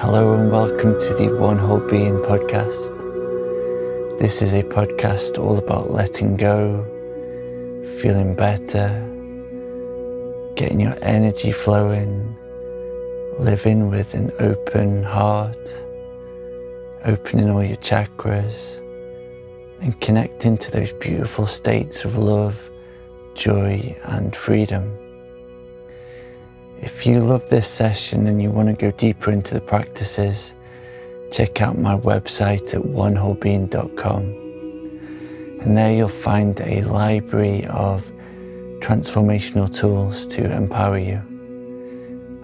Hello and welcome to the One Whole Being podcast. This is a podcast all about letting go, feeling better, getting your energy flowing, living with an open heart, opening all your chakras, and connecting to those beautiful states of love, joy, and freedom. If you love this session and you want to go deeper into the practices, check out my website at onewholebeing.com. And there you'll find a library of transformational tools to empower you.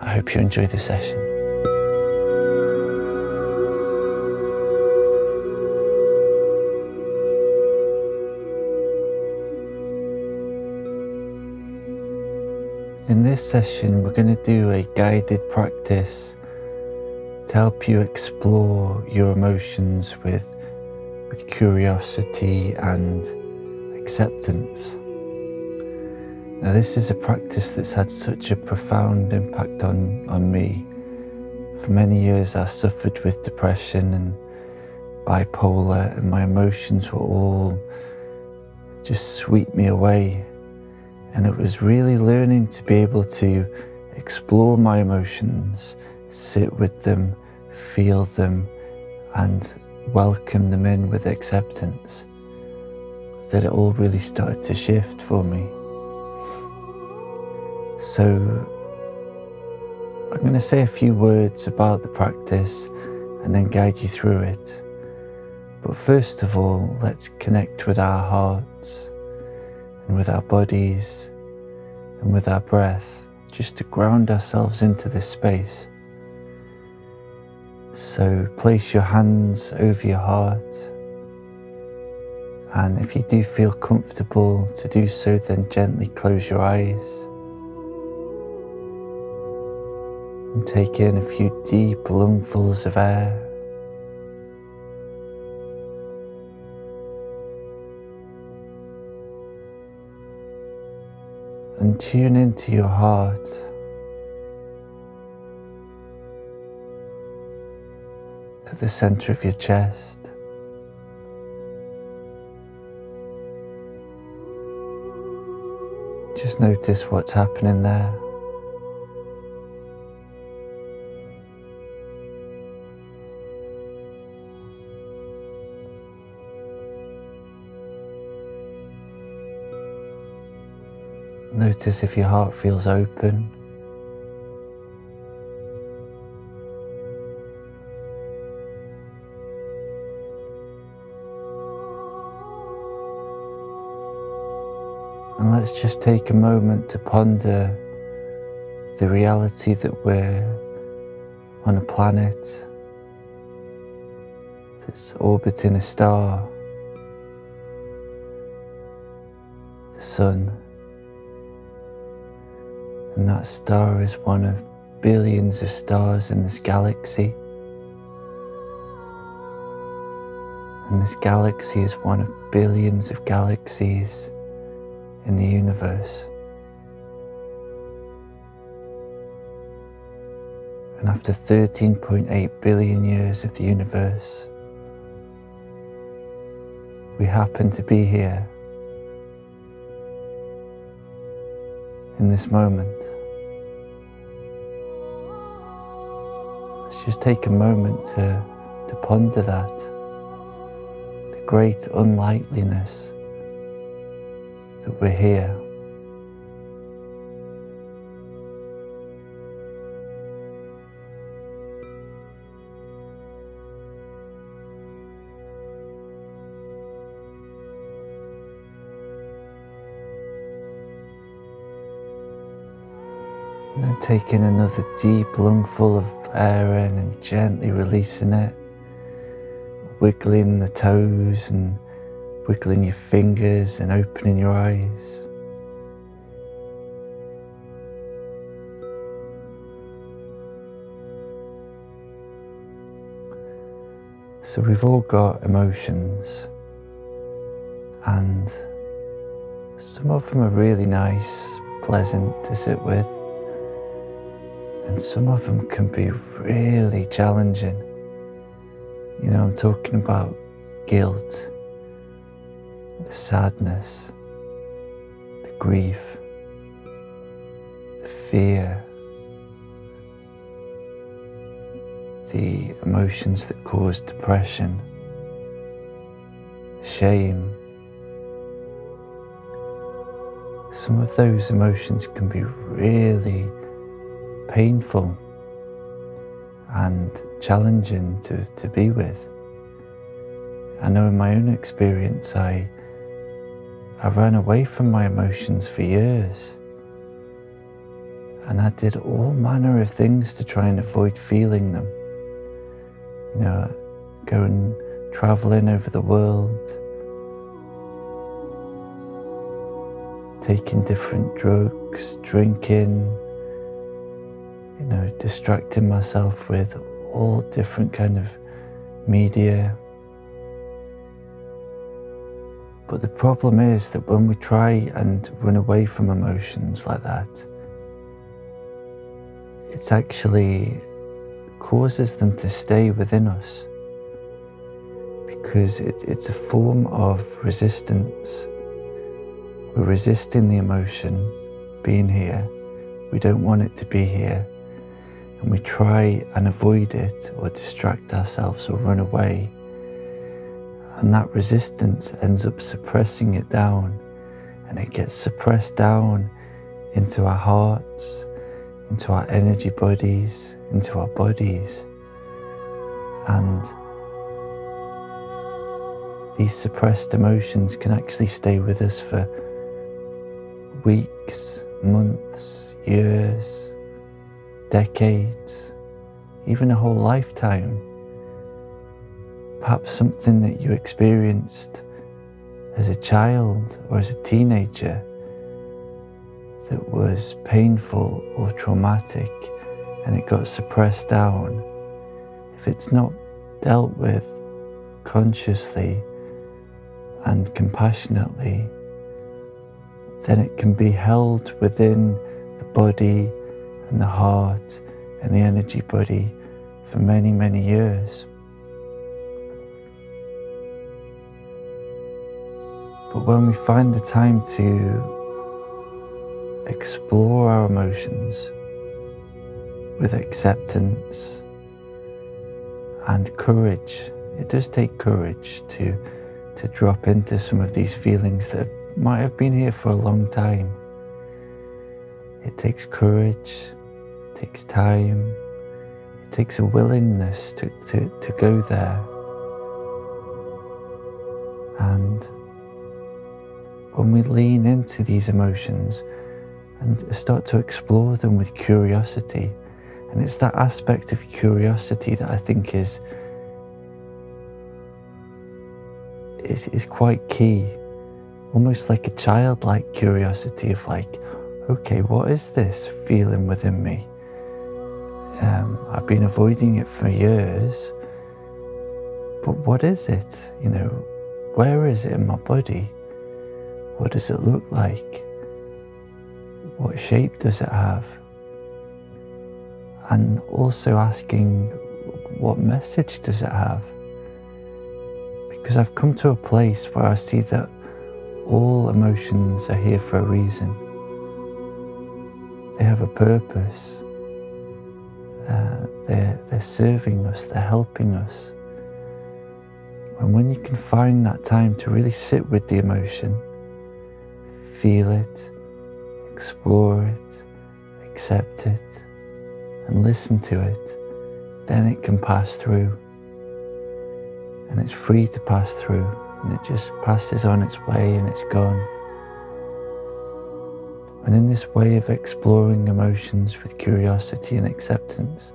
I hope you enjoy the session. This session, we're going to do a guided practice to help you explore your emotions with, with curiosity and acceptance. Now, this is a practice that's had such a profound impact on, on me. For many years, I suffered with depression and bipolar, and my emotions were all just sweep me away and it was really learning to be able to explore my emotions, sit with them, feel them, and welcome them in with acceptance that it all really started to shift for me. So, I'm going to say a few words about the practice and then guide you through it. But first of all, let's connect with our hearts and with our bodies and with our breath, just to ground ourselves into this space. So place your hands over your heart. And if you do feel comfortable to do so, then gently close your eyes. And take in a few deep lungfuls of air. And tune into your heart. At the center of your chest. Just notice what's happening there. Notice if your heart feels open. And let's just take a moment to ponder the reality that we're on a planet that's orbiting a star, the sun. And that star is one of billions of stars in this galaxy. And this galaxy is one of billions of galaxies in the universe. And after 13.8 billion years of the universe, we happen to be here in this moment. Just take a moment to, to ponder that, the great unlikeliness that we're here. And then taking another deep lungful of air in and gently releasing it, wiggling the toes and wiggling your fingers and opening your eyes. So we've all got emotions and some of them are really nice, pleasant to sit with And some of them can be really challenging. You know, I'm talking about guilt, the sadness, the grief, the fear, the emotions that cause depression, shame. Some of those emotions can be really painful and challenging to, to be with. I know in my own experience, I, I ran away from my emotions for years. And I did all manner of things to try and avoid feeling them. You know, going traveling over the world, taking different drugs, drinking, you know, distracting myself with all different kind of media. But the problem is that when we try and run away from emotions like that, it's actually causes them to stay within us because it, it's a form of resistance. We're resisting the emotion being here. We don't want it to be here and we try and avoid it or distract ourselves or run away. And that resistance ends up suppressing it down, and it gets suppressed down into our hearts, into our energy bodies, into our bodies. And these suppressed emotions can actually stay with us for weeks, months, years decades, even a whole lifetime. Perhaps something that you experienced as a child or as a teenager that was painful or traumatic and it got suppressed down. If it's not dealt with consciously and compassionately, then it can be held within the body and the heart and the energy body for many, many years. But when we find the time to explore our emotions with acceptance and courage, it does take courage to, to drop into some of these feelings that might have been here for a long time. It takes courage it takes time, it takes a willingness to, to, to go there. And when we lean into these emotions and start to explore them with curiosity, and it's that aspect of curiosity that I think is is, is quite key. Almost like a childlike curiosity of like, okay, what is this feeling within me? Um, I've been avoiding it for years. But what is it? You know, where is it in my body? What does it look like? What shape does it have? And also asking, what message does it have? Because I've come to a place where I see that all emotions are here for a reason. They have a purpose. Uh, they're, they're serving us, they're helping us. And when you can find that time to really sit with the emotion, feel it, explore it, accept it, and listen to it, then it can pass through. And it's free to pass through, and it just passes on its way and it's gone. And in this way of exploring emotions with curiosity and acceptance,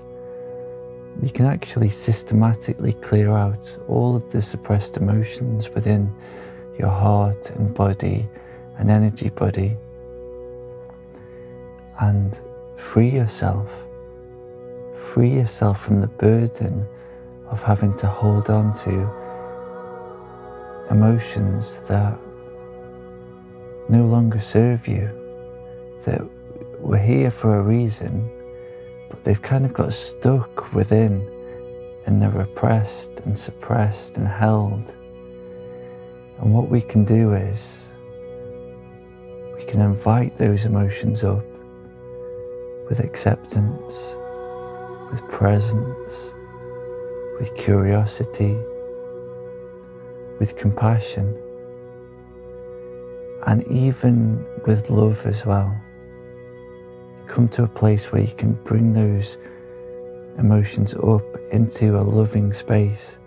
you can actually systematically clear out all of the suppressed emotions within your heart and body and energy body and free yourself. Free yourself from the burden of having to hold on to emotions that no longer serve you that we're here for a reason, but they've kind of got stuck within and they're repressed and suppressed and held. And what we can do is we can invite those emotions up with acceptance, with presence, with curiosity, with compassion, and even with love as well. Come to a place where you can bring those emotions up into a loving space.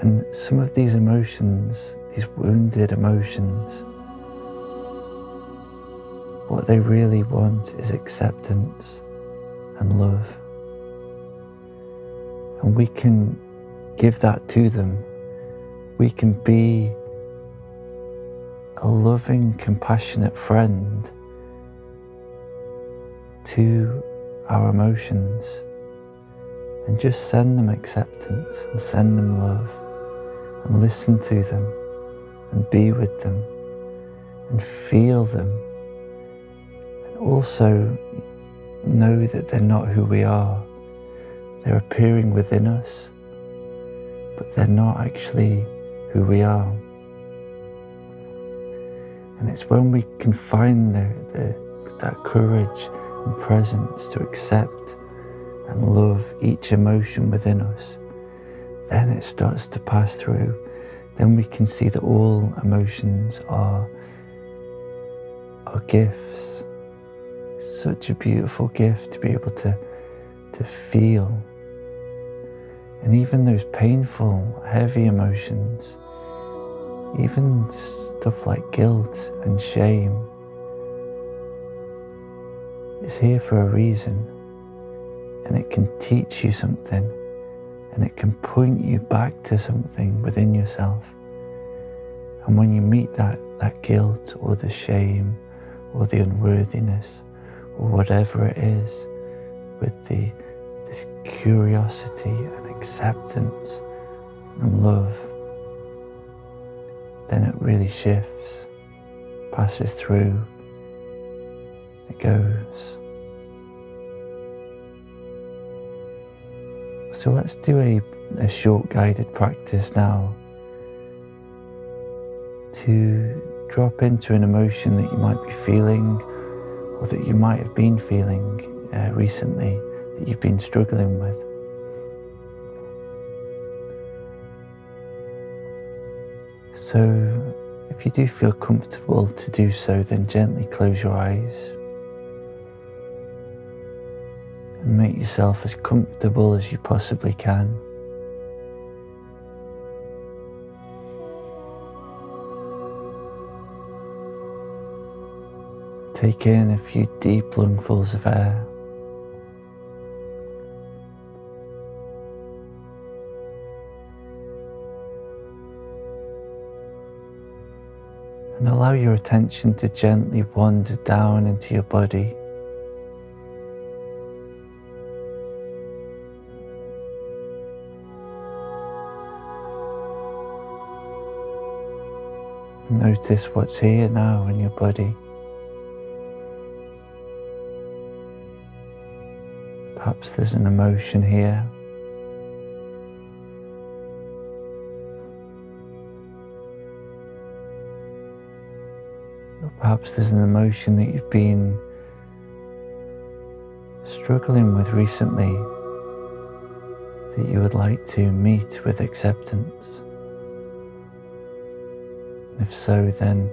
And some of these emotions, these wounded emotions, what they really want is acceptance and love. And we can give that to them. We can be a loving, compassionate friend to our emotions and just send them acceptance and send them love and listen to them and be with them and feel them and also know that they're not who we are. They're appearing within us, but they're not actually who we are. And it's when we can find the, the, that courage and presence to accept and love each emotion within us, then it starts to pass through. Then we can see that all emotions are, are gifts. It's such a beautiful gift to be able to, to feel. And even those painful, heavy emotions even stuff like guilt and shame is here for a reason and it can teach you something and it can point you back to something within yourself. And when you meet that, that guilt or the shame or the unworthiness or whatever it is with the, this curiosity and acceptance and love, then it really shifts, passes through, it goes. So let's do a, a short guided practice now to drop into an emotion that you might be feeling or that you might have been feeling uh, recently that you've been struggling with. So, if you do feel comfortable to do so, then gently close your eyes and make yourself as comfortable as you possibly can. Take in a few deep lungfuls of air. and allow your attention to gently wander down into your body. Notice what's here now in your body. Perhaps there's an emotion here. Or Perhaps there's an emotion that you've been struggling with recently that you would like to meet with acceptance. If so, then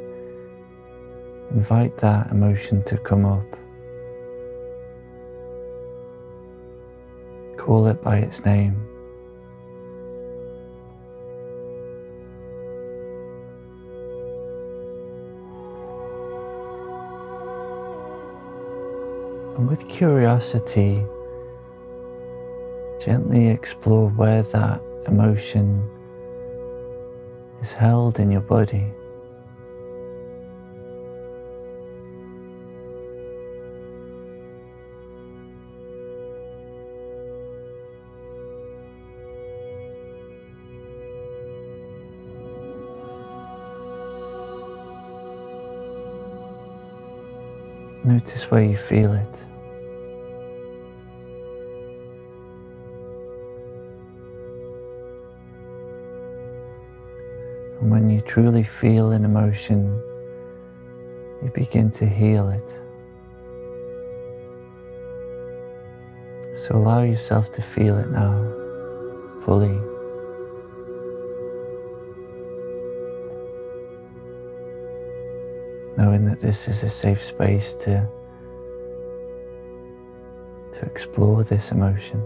invite that emotion to come up. Call it by its name. And with curiosity, gently explore where that emotion is held in your body. Notice where you feel it. And when you truly feel an emotion, you begin to heal it. So allow yourself to feel it now fully. Knowing that this is a safe space to, to explore this emotion.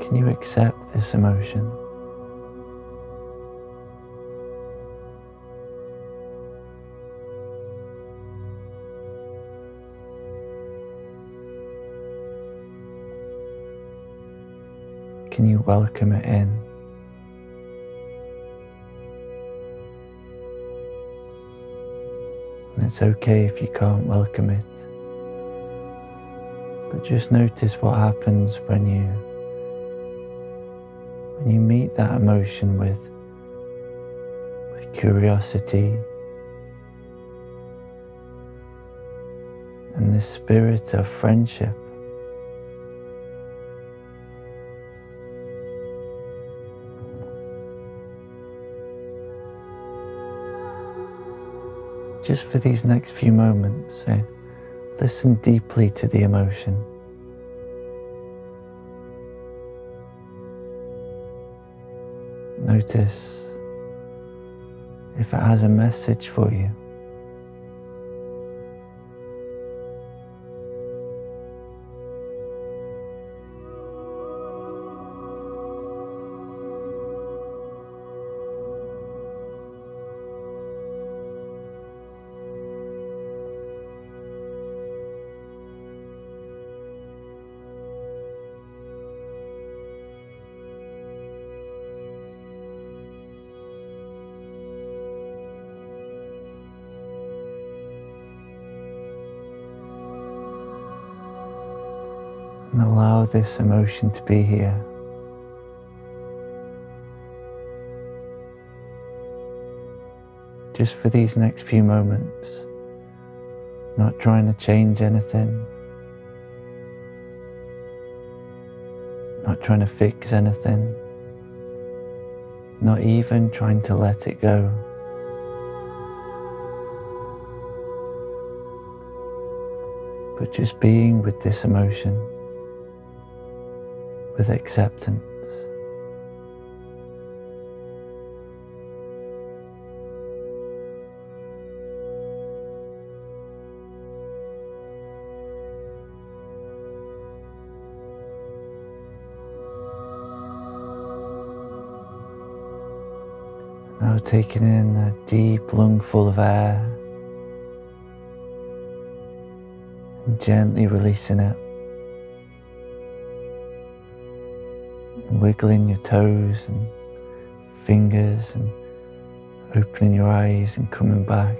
Can you accept this emotion? Can you welcome it in? And it's okay if you can't welcome it. But just notice what happens when you when you meet that emotion with with curiosity and the spirit of friendship. Just for these next few moments. So listen deeply to the emotion. Notice if it has a message for you. And allow this emotion to be here. Just for these next few moments, not trying to change anything, not trying to fix anything, not even trying to let it go. But just being with this emotion with acceptance. Now taking in a deep lungful of air and gently releasing it. Wiggling your toes and fingers and opening your eyes and coming back.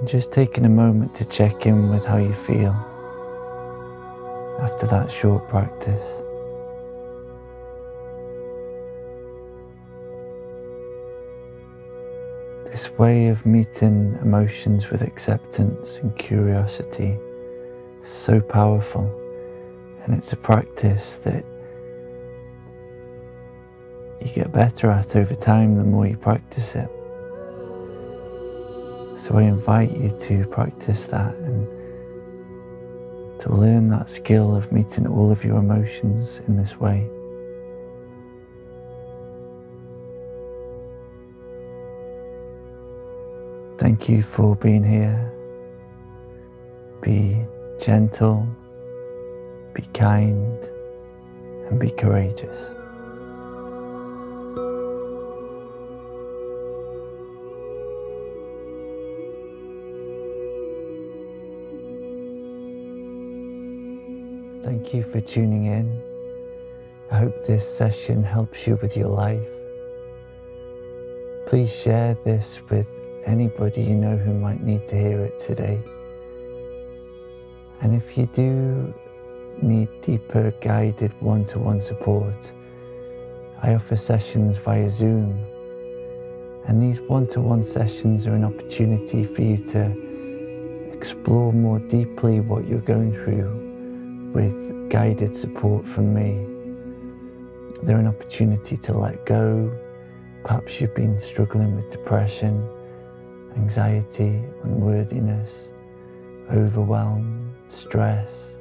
And just taking a moment to check in with how you feel after that short practice. This way of meeting emotions with acceptance and curiosity is so powerful. And it's a practice that you get better at over time the more you practice it. So I invite you to practice that and to learn that skill of meeting all of your emotions in this way. Thank you for being here. Be gentle be kind, and be courageous. Thank you for tuning in. I hope this session helps you with your life. Please share this with anybody you know who might need to hear it today. And if you do need deeper guided one to one support, I offer sessions via Zoom And these one to one sessions are an opportunity for you to explore more deeply what you're going through with guided support from me. They're an opportunity to let go. Perhaps you've been struggling with depression, anxiety, unworthiness, overwhelm, stress,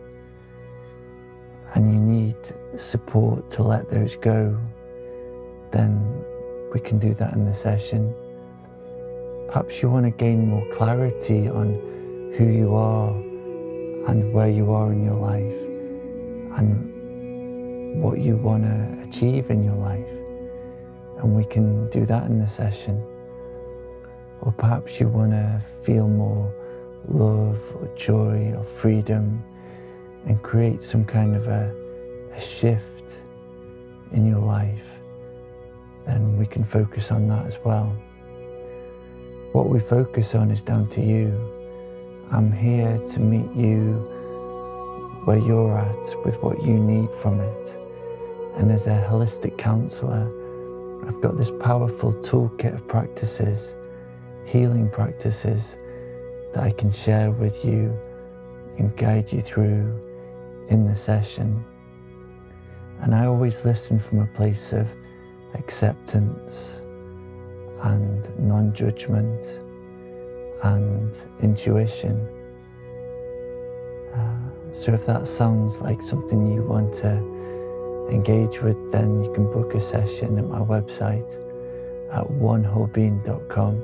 and you need support to let those go, then we can do that in the session. Perhaps you want to gain more clarity on who you are and where you are in your life and what you want to achieve in your life. And we can do that in the session. Or perhaps you want to feel more love or joy or freedom and create some kind of a, a shift in your life then we can focus on that as well. What we focus on is down to you. I'm here to meet you where you're at with what you need from it. And as a holistic counselor, I've got this powerful toolkit of practices, healing practices that I can share with you and guide you through in the session. And I always listen from a place of acceptance and non judgment and intuition. Uh, so, if that sounds like something you want to engage with, then you can book a session at my website at onewholebeing.com.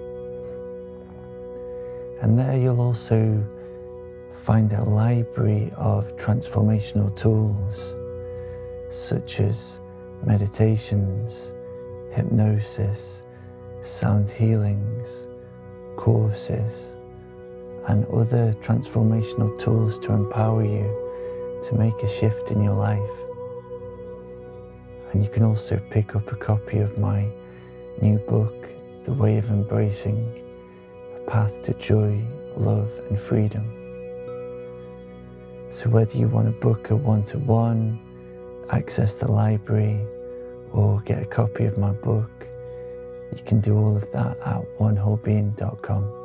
And there you'll also find a library of transformational tools such as meditations hypnosis, sound healings, courses, and other transformational tools to empower you to make a shift in your life. And you can also pick up a copy of my new book, The Way of Embracing A Path to Joy, Love, and Freedom. So, whether you want to book a one to one, access the library, or get a copy of my book, you can do all of that at onewholebeing.com.